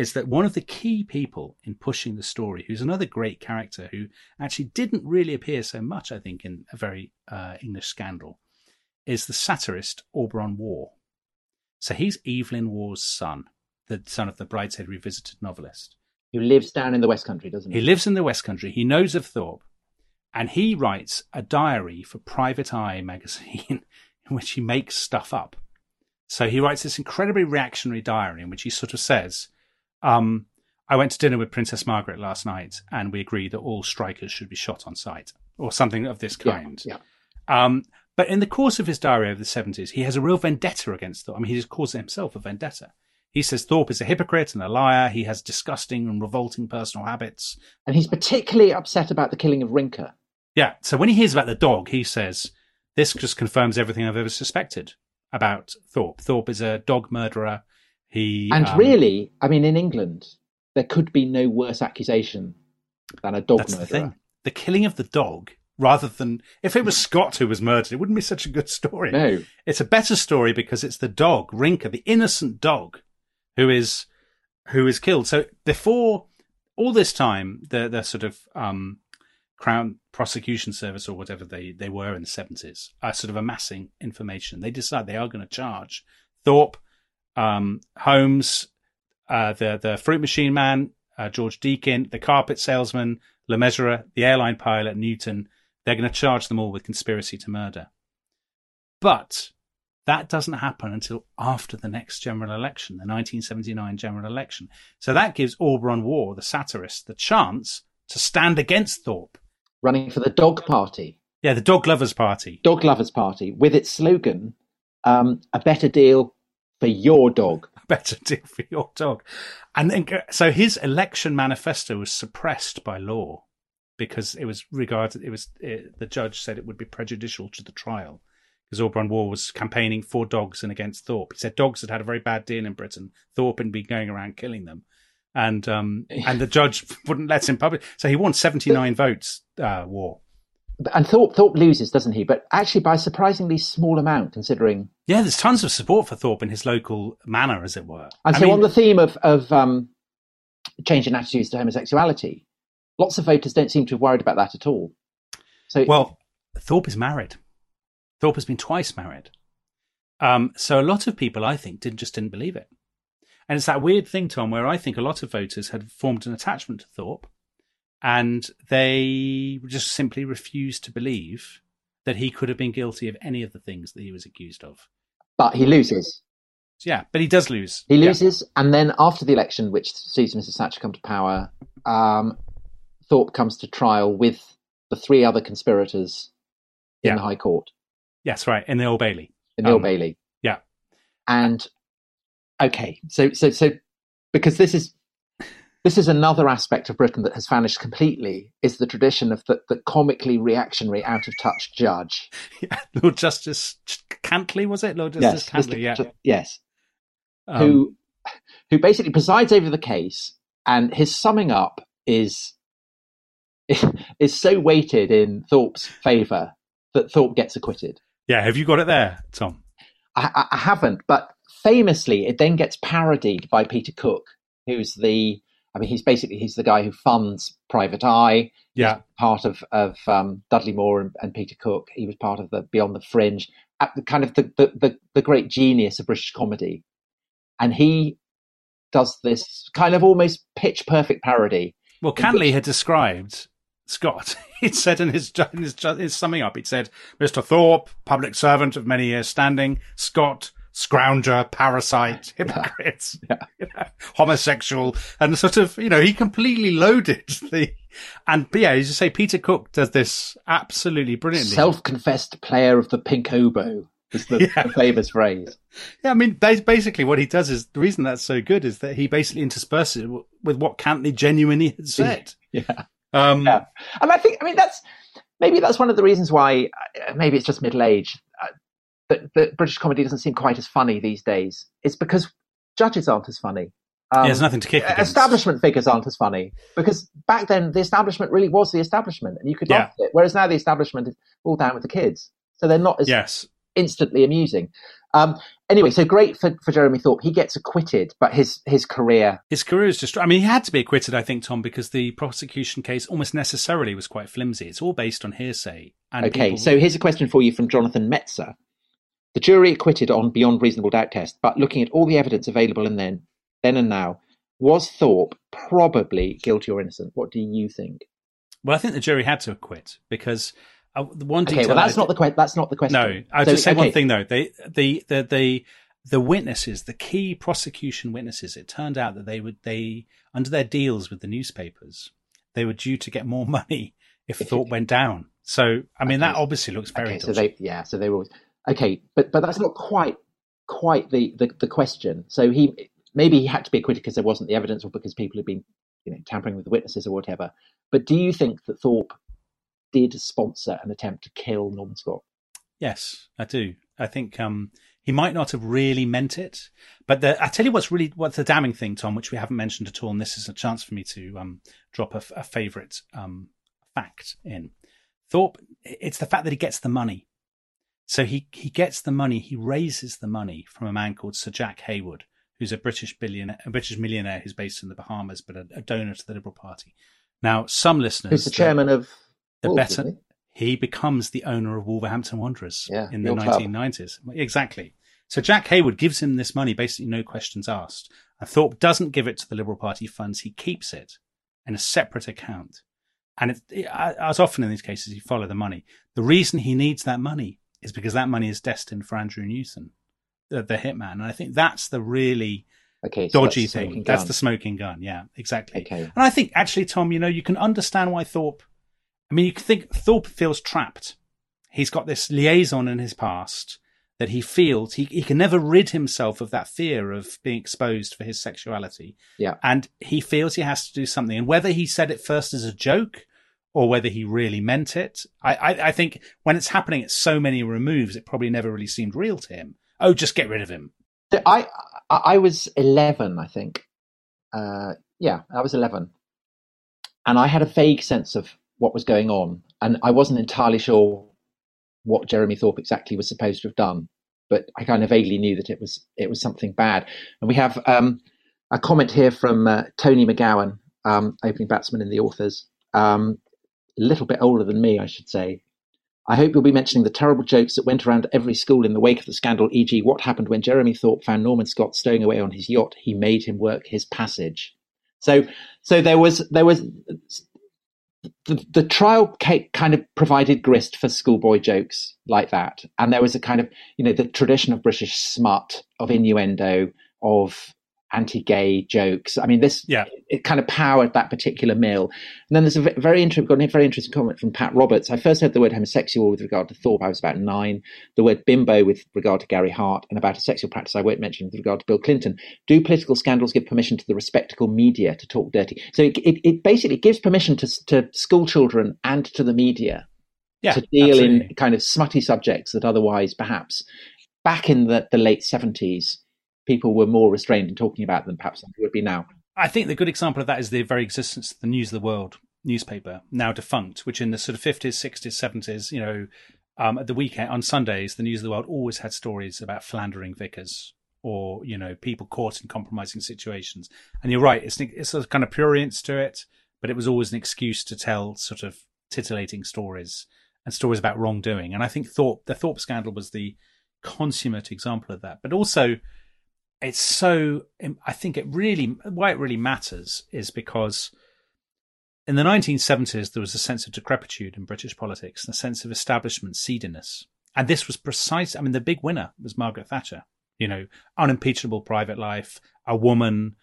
is that one of the key people in pushing the story, who's another great character who actually didn't really appear so much, I think, in a very uh, English scandal, is the satirist Auberon Waugh. So he's Evelyn Waugh's son, the son of the Brideshead Revisited novelist. Who lives down in the West Country, doesn't he? He lives in the West Country. He knows of Thorpe, and he writes a diary for Private Eye magazine in which he makes stuff up. So he writes this incredibly reactionary diary in which he sort of says, um, I went to dinner with Princess Margaret last night and we agreed that all strikers should be shot on sight or something of this kind. Yeah, yeah. Um, but in the course of his diary over the 70s, he has a real vendetta against Thorpe. I mean, he just calls himself a vendetta. He says Thorpe is a hypocrite and a liar. He has disgusting and revolting personal habits. And he's particularly upset about the killing of Rinka. Yeah. So when he hears about the dog, he says, This just confirms everything I've ever suspected about Thorpe. Thorpe is a dog murderer. He And um, really, I mean, in England, there could be no worse accusation than a dog that's murderer. the thing. The killing of the dog, rather than if it was Scott who was murdered, it wouldn't be such a good story. No. It's a better story because it's the dog, Rinka, the innocent dog, who is who is killed. So before all this time, the the sort of um, Crown Prosecution Service or whatever they, they were in the seventies are sort of amassing information. They decide they are going to charge Thorpe, um, Holmes, uh, the the fruit machine man, uh, George Deakin, the carpet salesman, Le Mesurier, the airline pilot, Newton. They're going to charge them all with conspiracy to murder. But that doesn't happen until after the next general election, the 1979 general election. So that gives Auberon Waugh, the satirist, the chance to stand against Thorpe. Running for the Dog Party, Yeah, the Dog Lovers Party. Dog Lovers Party, with its slogan, um, a better deal for your dog. Better deal for your dog. And then, so his election manifesto was suppressed by law because it was regarded, it was, it, the judge said it would be prejudicial to the trial because Auberon Waugh was campaigning for dogs and against Thorpe. He said dogs had had a very bad deal in Britain. Thorpe had been going around killing them. And um, and the judge wouldn't let him publish. So he won 79 votes, uh, Waugh. And Thorpe, Thorpe loses, doesn't he? But actually by a surprisingly small amount, considering. Yeah, there's tons of support for Thorpe in his local manor, as it were. And I so, mean- on the theme of, of um, changing attitudes to homosexuality, lots of voters don't seem to have worried about that at all. So, Well, Thorpe is married. Thorpe has been twice married. Um, so a lot of people, I think, did just didn't believe it. And it's that weird thing, Tom, where I think a lot of voters had formed an attachment to Thorpe and they just simply refused to believe that he could have been guilty of any of the things that he was accused of. but he loses. Yeah, but he does lose. He Yeah. loses, and then after the election, which sees Mrs. Thatcher come to power, um, Thorpe comes to trial with the three other conspirators in Yeah. the High Court, Yes, right, in the Old Bailey. in the Old Um, Bailey. yeah. And okay, so so so because this is this is another aspect of Britain that has vanished completely is the tradition of the, the comically reactionary, out of touch judge. Lord Justice Cantley, was it? Lord Justice Mr. Cantley, yeah. Ju- yes, Um, who who basically presides over the case, and his summing up is is so weighted in Thorpe's favour that Thorpe gets acquitted. yeah, have you got it there, Tom? I, I- I haven't, but famously, it then gets parodied by Peter Cook, who's the I mean, he's basically he's the guy who funds Private Eye. Yeah. Part of of um, Dudley Moore and, and Peter Cook. He was part of the Beyond the Fringe, at the kind of the, the the the great genius of British comedy, and he does this kind of almost pitch perfect parody. Well, Cantley had described Scott. He'd said in his, in his, his summing up, he'd said, Mr. Thorpe, public servant of many years standing, Scott, scrounger, parasite, hypocrite, you know, homosexual, and sort of, you know, he completely loaded the, and but yeah, as you say, Peter Cook does this absolutely brilliantly. Self-confessed player of the pink oboe is the, Yeah. the famous phrase. yeah, I mean, that's basically what he does is the reason that's so good is that he basically intersperses it with what Cantley genuinely had said. Yeah. Um, Yeah. And I think, I mean, that's maybe that's one of the reasons why, uh, maybe it's just middle age, uh, that, that British comedy doesn't seem quite as funny these days. It's because judges aren't as funny. Um, there's nothing to kick against. establishment figures aren't as funny because back then the establishment really was the establishment and you could Yeah. laugh at it. Whereas now the establishment is all down with the kids. So they're not as Yes. instantly amusing. Um, anyway, so great for, for Jeremy Thorpe. He gets acquitted, but his his career His career is just. I mean, he had to be acquitted, I think, Tom, because the prosecution case almost necessarily was quite flimsy. It's all based on hearsay. And Okay, people- so here's a question for you from Jonathan Metzer. The jury acquitted on beyond reasonable doubt test, but looking at all the evidence available and then, then and now, was Thorpe probably guilty or innocent? What do you think? well, I think the jury had to acquit because uh, the one Okay, well that's I- not the que- that's not the question. No, I'll So, just say one thing though. They, the, the, the, the witnesses, the key prosecution witnesses, it turned out that they would, they, under their deals with the newspapers, they were due to get more money if If Thorpe it- went down. So, I mean, that obviously looks very Okay, so they yeah, so they were okay, but but that's not quite quite the the, the question. So he maybe he had to be acquitted because there wasn't the evidence, or because people had been you know tampering with the witnesses or whatever. But do you think that Thorpe did sponsor an attempt to kill Norman Scott? Yes, I do. I think um, he might not have really meant it, but the, I tell you what's really what's the damning thing, Tom, which we haven't mentioned at all, and this is a chance for me to um, drop a, a favourite um, fact in. Thorpe, it's the fact that he gets the money. So he he gets the money, he raises the money from a man called Sir Jack Hayward, who's a British billionaire, a British millionaire who's based in the Bahamas, but a, a donor to the Liberal Party. Now, some listeners, Who's the chairman of the Wolves, better isn't he becomes the owner of Wolverhampton Wanderers Yeah, in the your club. 1990s. Exactly. So Jack Hayward gives him this money, basically no questions asked. And Thorpe doesn't give it to the Liberal Party funds. He keeps it in a separate account. And it, it, as often in these cases, you follow the money. The reason he needs that money is because that money is destined for Andrew Newton, the, the hitman. And I think that's the really? Okay, so dodgy that's thing. That's gun. the smoking gun. Yeah, exactly. Okay. And I think actually, Tom, you know, you can understand why Thorpe. I mean, you can think Thorpe feels trapped. He's got this liaison in his past that he feels he, he can never rid himself of that fear of being exposed for his sexuality. Yeah. And he feels he has to do something. And whether he said it first as a joke or whether he really meant it, I, I, I think when it's happening at so many removes, it probably never really seemed real to him. Oh, just get rid of him. I I was eleven, I think. Uh, yeah, I was eleven, and I had a vague sense of what was going on, and I wasn't entirely sure what Jeremy Thorpe exactly was supposed to have done, but I kind of vaguely knew that it was it was something bad. And we have um, a comment here from uh, Tony McGowan, um, opening batsman in the authors, um, little bit older than me, I should say. I hope you'll be mentioning the terrible jokes that went around every school in the wake of the scandal, e.g., what happened when Jeremy Thorpe found Norman Scott stowing away on his yacht. He made him work his passage. So, so there was there was the, the trial kind of provided grist for schoolboy jokes like that, and there was a kind of you know the tradition of British smut, of innuendo, of anti-gay jokes. I mean, this Yeah. it kind of powered that particular mill. And then there's a very interesting, got a very interesting comment from Pat Roberts. I first heard the word homosexual with regard to Thorpe. I was about nine. The word bimbo with regard to Gary Hart, and about a sexual practice I won't mention with regard to Bill Clinton. Do political scandals give permission to the respectable media to talk dirty? So it, it, it basically gives permission to to school children and to the media Yeah. to deal absolutely. in kind of smutty subjects that otherwise perhaps back in the, the late 70s people were more restrained in talking about them perhaps than they would be now I think the good example of that is the very existence of the News of the World newspaper, now defunct, which in the sort of 50s, 60s, 70s, you know, um, at the weekend, on Sundays, the News of the World always had stories about philandering vicars or, you know, people caught in compromising situations. And you're right, it's, it's a kind of prurience to it, but it was always an excuse to tell sort of titillating stories and stories about wrongdoing. And I think Thorpe, the Thorpe scandal was the consummate example of that. But also, it's so i think it really why it really matters is because in the 1970s there was a sense of decrepitude in british politics and a sense of establishment seediness. And this was precise i mean the big winner was margaret thatcher you know unimpeachable private life a woman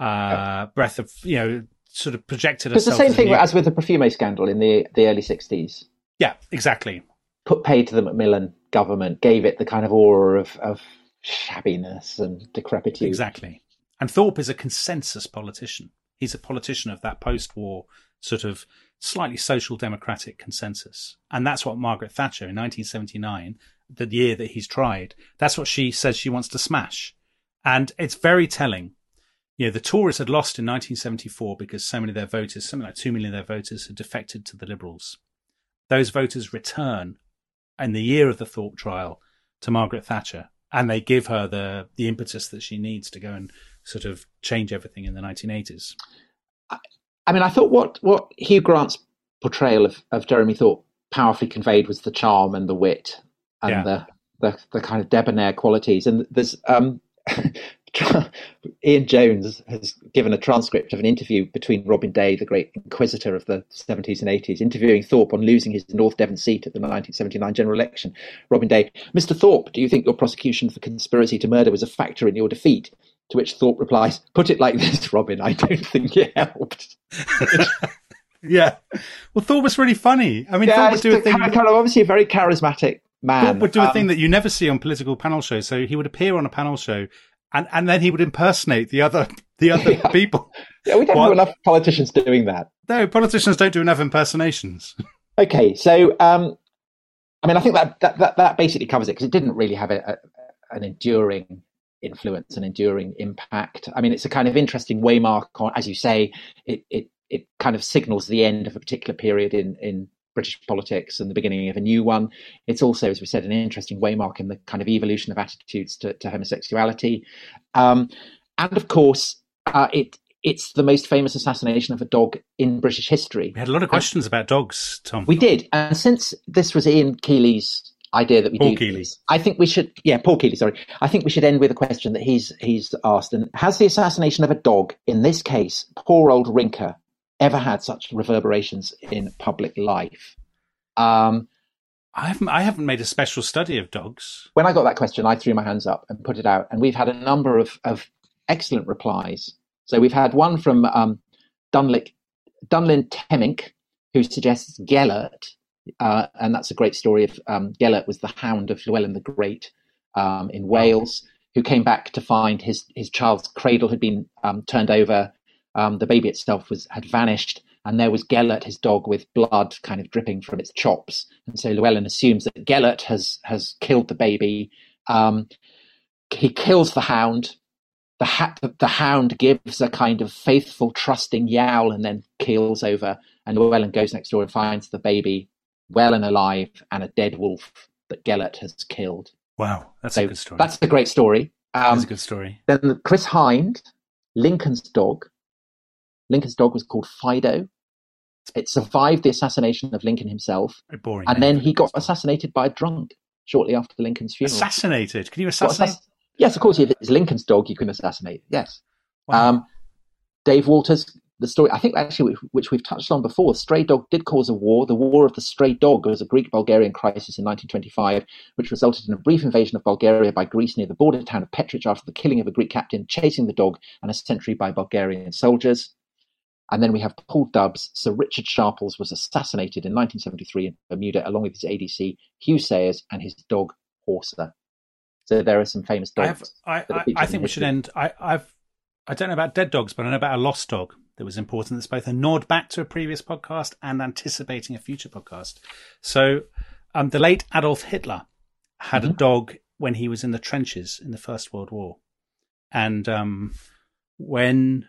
uh breath of you know sort of projected it's the same thing new- as with the Profumo scandal in the, the early 60s yeah exactly. Put paid to the Macmillan government gave it the kind of aura of, of shabbiness and decrepitude Exactly. And Thorpe is a consensus politician. He's a politician of that post war sort of slightly social democratic consensus. And that's what Margaret Thatcher in 1979, the year that he's tried, that's what she says she wants to smash. And it's very telling. You know, the Tories had lost in 1974 because so many of their voters, something like 2 million of their voters, had defected to the Liberals. Those voters return in the year of the Thorpe trial to Margaret Thatcher, and they give her the the impetus that she needs to go and sort of change everything in the 1980s. I mean, I thought what what Hugh Grant's portrayal of, of Jeremy Thorpe powerfully conveyed was the charm and the wit and yeah. the, the the kind of debonair qualities. And there's um, Ian Jones has given a transcript of an interview between Robin Day, the great inquisitor of the 70s and 80s, interviewing Thorpe on losing his North Devon seat at the 1979 general election. Robin Day, Mr. Thorpe, do you think your prosecution for conspiracy to murder was a factor in your defeat? To which Thorpe replies, Put it like this, Robin, I don't think it helped. yeah. Well, Thorpe was really funny. I mean, yeah, Thorpe would do a thing. Kind of obviously a very charismatic man. Thorpe would do a um, thing that you never see on political panel shows. So he would appear on a panel show and and then he would impersonate the other the other yeah. people. Yeah, we don't have enough politicians doing that. No, politicians don't do enough impersonations. Okay, so um, I mean, I think that that that, that basically covers it because it didn't really have a, a, an enduring influence, an enduring impact. I mean, it's a kind of interesting waymark on, as you say, it it it kind of signals the end of a particular period in in British politics and the beginning of a new one. It's also, as we said, an interesting waymark in the kind of evolution of attitudes to, to homosexuality. Um, and of course, uh, it it's the most famous assassination of a dog in British history. We had a lot of questions about dogs, Tom. We did, and since this was Ian Keeley's idea that we did. Paul do, Keeley. I think we should. Yeah, Paul Keeley. Sorry, I think we should end with a question that he's he's asked. And has the assassination of a dog, in this case, poor old Rinka, ever had such reverberations in public life? Um, I haven't. I haven't made a special study of dogs. When I got that question, I threw my hands up and put it out, and we've had a number of, of excellent replies. So we've had one from um, Dunlick, Dunlin Temink, who suggests Gellert, uh, and that's a great story of um, Gellert was the hound of Llewellyn the Great um, in Wales, who came back to find his his child's cradle had been um, turned over, um, the baby itself was had vanished, and there was Gellert, his dog, with blood kind of dripping from its chops. And so Llewellyn assumes that Gellert has has killed the baby. Um, he kills the hound. The, ha- the hound gives a kind of faithful, trusting yowl and then keels over. And Llewellyn goes next door and finds the baby well and alive and a dead wolf that Gellert has killed. Wow, that's so a good story. That's a great story. Um, that's a good story. Then Chris Hind, Lincoln's dog. Lincoln's dog was called Fido. It survived the assassination of Lincoln himself. boring. And then he got assassinated by a drunk shortly after Lincoln's funeral. Assassinated? Can you assassinate? Assass- yes, of course. If it's Lincoln's dog, you can assassinate. Yes. Wow. Um, Dave Walters, the story, I think actually, which we've touched on before, Stray Dog did cause a war. The War of the Stray Dog was a Greek Bulgarian crisis in 1925, which resulted in a brief invasion of Bulgaria by Greece near the border town of Petrich after the killing of a Greek captain chasing the dog and a sentry by Bulgarian soldiers. And then we have Paul Dubbs. Sir Richard Sharples was assassinated in 1973 in Bermuda, along with his ADC, Hugh Sayers, and his dog, Horsa. So there are some famous dogs. I, have, I, I, I think we should end. I, I've, I don't know about dead dogs, but I know about a lost dog that was important. That's both a nod back to a previous podcast and anticipating a future podcast. So, um, the late Adolf Hitler had mm-hmm. a dog when he was in the trenches in the First World War, and um, when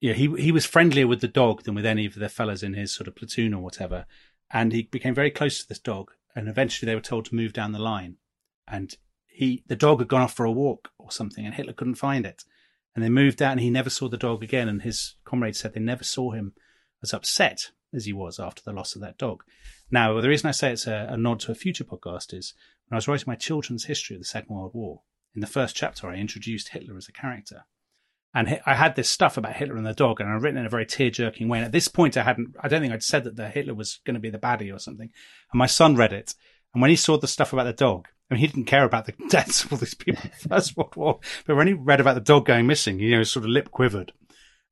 yeah, he he was friendlier with the dog than with any of the fellas in his sort of platoon or whatever, and he became very close to this dog. And eventually, they were told to move down the line, and he the dog had gone off for a walk or something, and Hitler couldn't find it. And they moved out, and he never saw the dog again. And his comrades said they never saw him as upset as he was after the loss of that dog. Now, the reason I say it's a, a nod to a future podcast is when I was writing my children's history of the Second World War. In the first chapter, I introduced Hitler as a character and I had this stuff about Hitler and the dog, and I'd written in a very tear-jerking way. And at this point, I hadn't, I don't think I'd said that the Hitler was going to be the baddie or something. And my son read it, and when he saw the stuff about the dog, I mean, he didn't care about the deaths of all these people in the First World War, but when he read about the dog going missing, you know, his sort of lip quivered.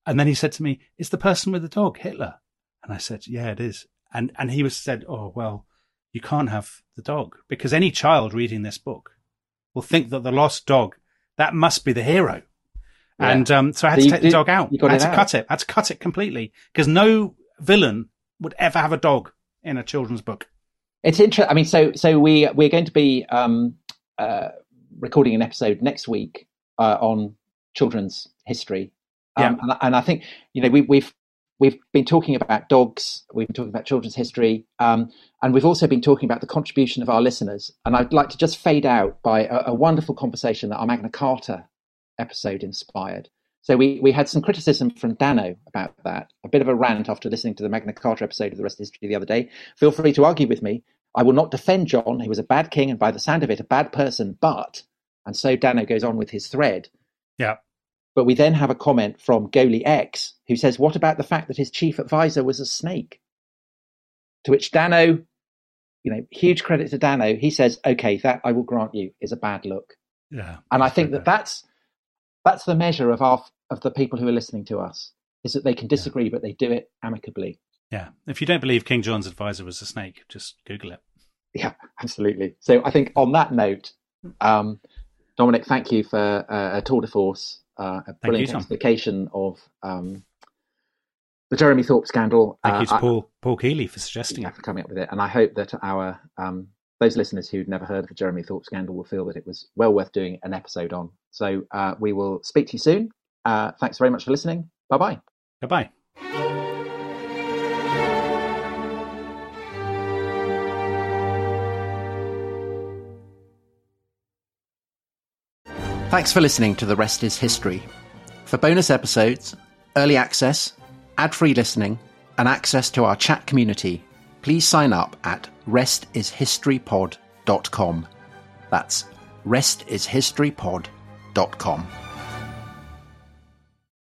And then he said to me, "Is the person with the dog Hitler?" And I said, "Yeah, it is." And and he was said, "Oh well, you can't have the dog because any child reading this book will think that the lost dog that must be the hero." Yeah. And um, so I had so to take the dog out. I had to out. cut it. I had to cut it completely because no villain would ever have a dog in a children's book. It's interesting. I mean, so so we we're going to be um, uh, recording an episode next week uh, on children's history. Um, yeah. and, and, I think you know we, we've we've been talking about dogs, we've been talking about children's history, um, and we've also been talking about the contribution of our listeners. And I'd like to just fade out by a, a wonderful conversation that our Magna Carta episode inspired. So we, we had some criticism from Dano about that, a bit of a rant after listening to the Magna Carta episode of The Rest is History the other day. Feel free to argue with me. I will not defend John. He was a bad king and by the sound of it, a bad person. But, and so Dano goes on with his thread. Yeah. But we then have a comment from Goalie X who says, What about the fact that his chief advisor was a snake? To which Dano, you know, huge credit to Dano, he says, Okay, that I will grant you is a bad look. Yeah. And I think that that's that's the measure of our of the people who are listening to us is that they can disagree, yeah. but they do it amicably. Yeah. If you don't believe King John's advisor was a snake, just Google it. Yeah, absolutely. So I think on that note, um, Dominic, thank you for uh, a tour de force, uh, a brilliant you, explication of um, the Jeremy Thorpe scandal. Thank uh, you to Paul Paul Keeley for suggesting yeah, it. for coming up with it, and I hope that our um, those listeners who'd never heard of the Jeremy Thorpe scandal will feel that it was well worth doing an episode on. So uh, we will speak to you soon. Uh, thanks very much for listening. Bye bye. Bye bye. Thanks for listening to The Rest is History. For bonus episodes, early access, ad free listening, and access to our chat community, please sign up at restishistorypod.com. That's restishistorypod.com.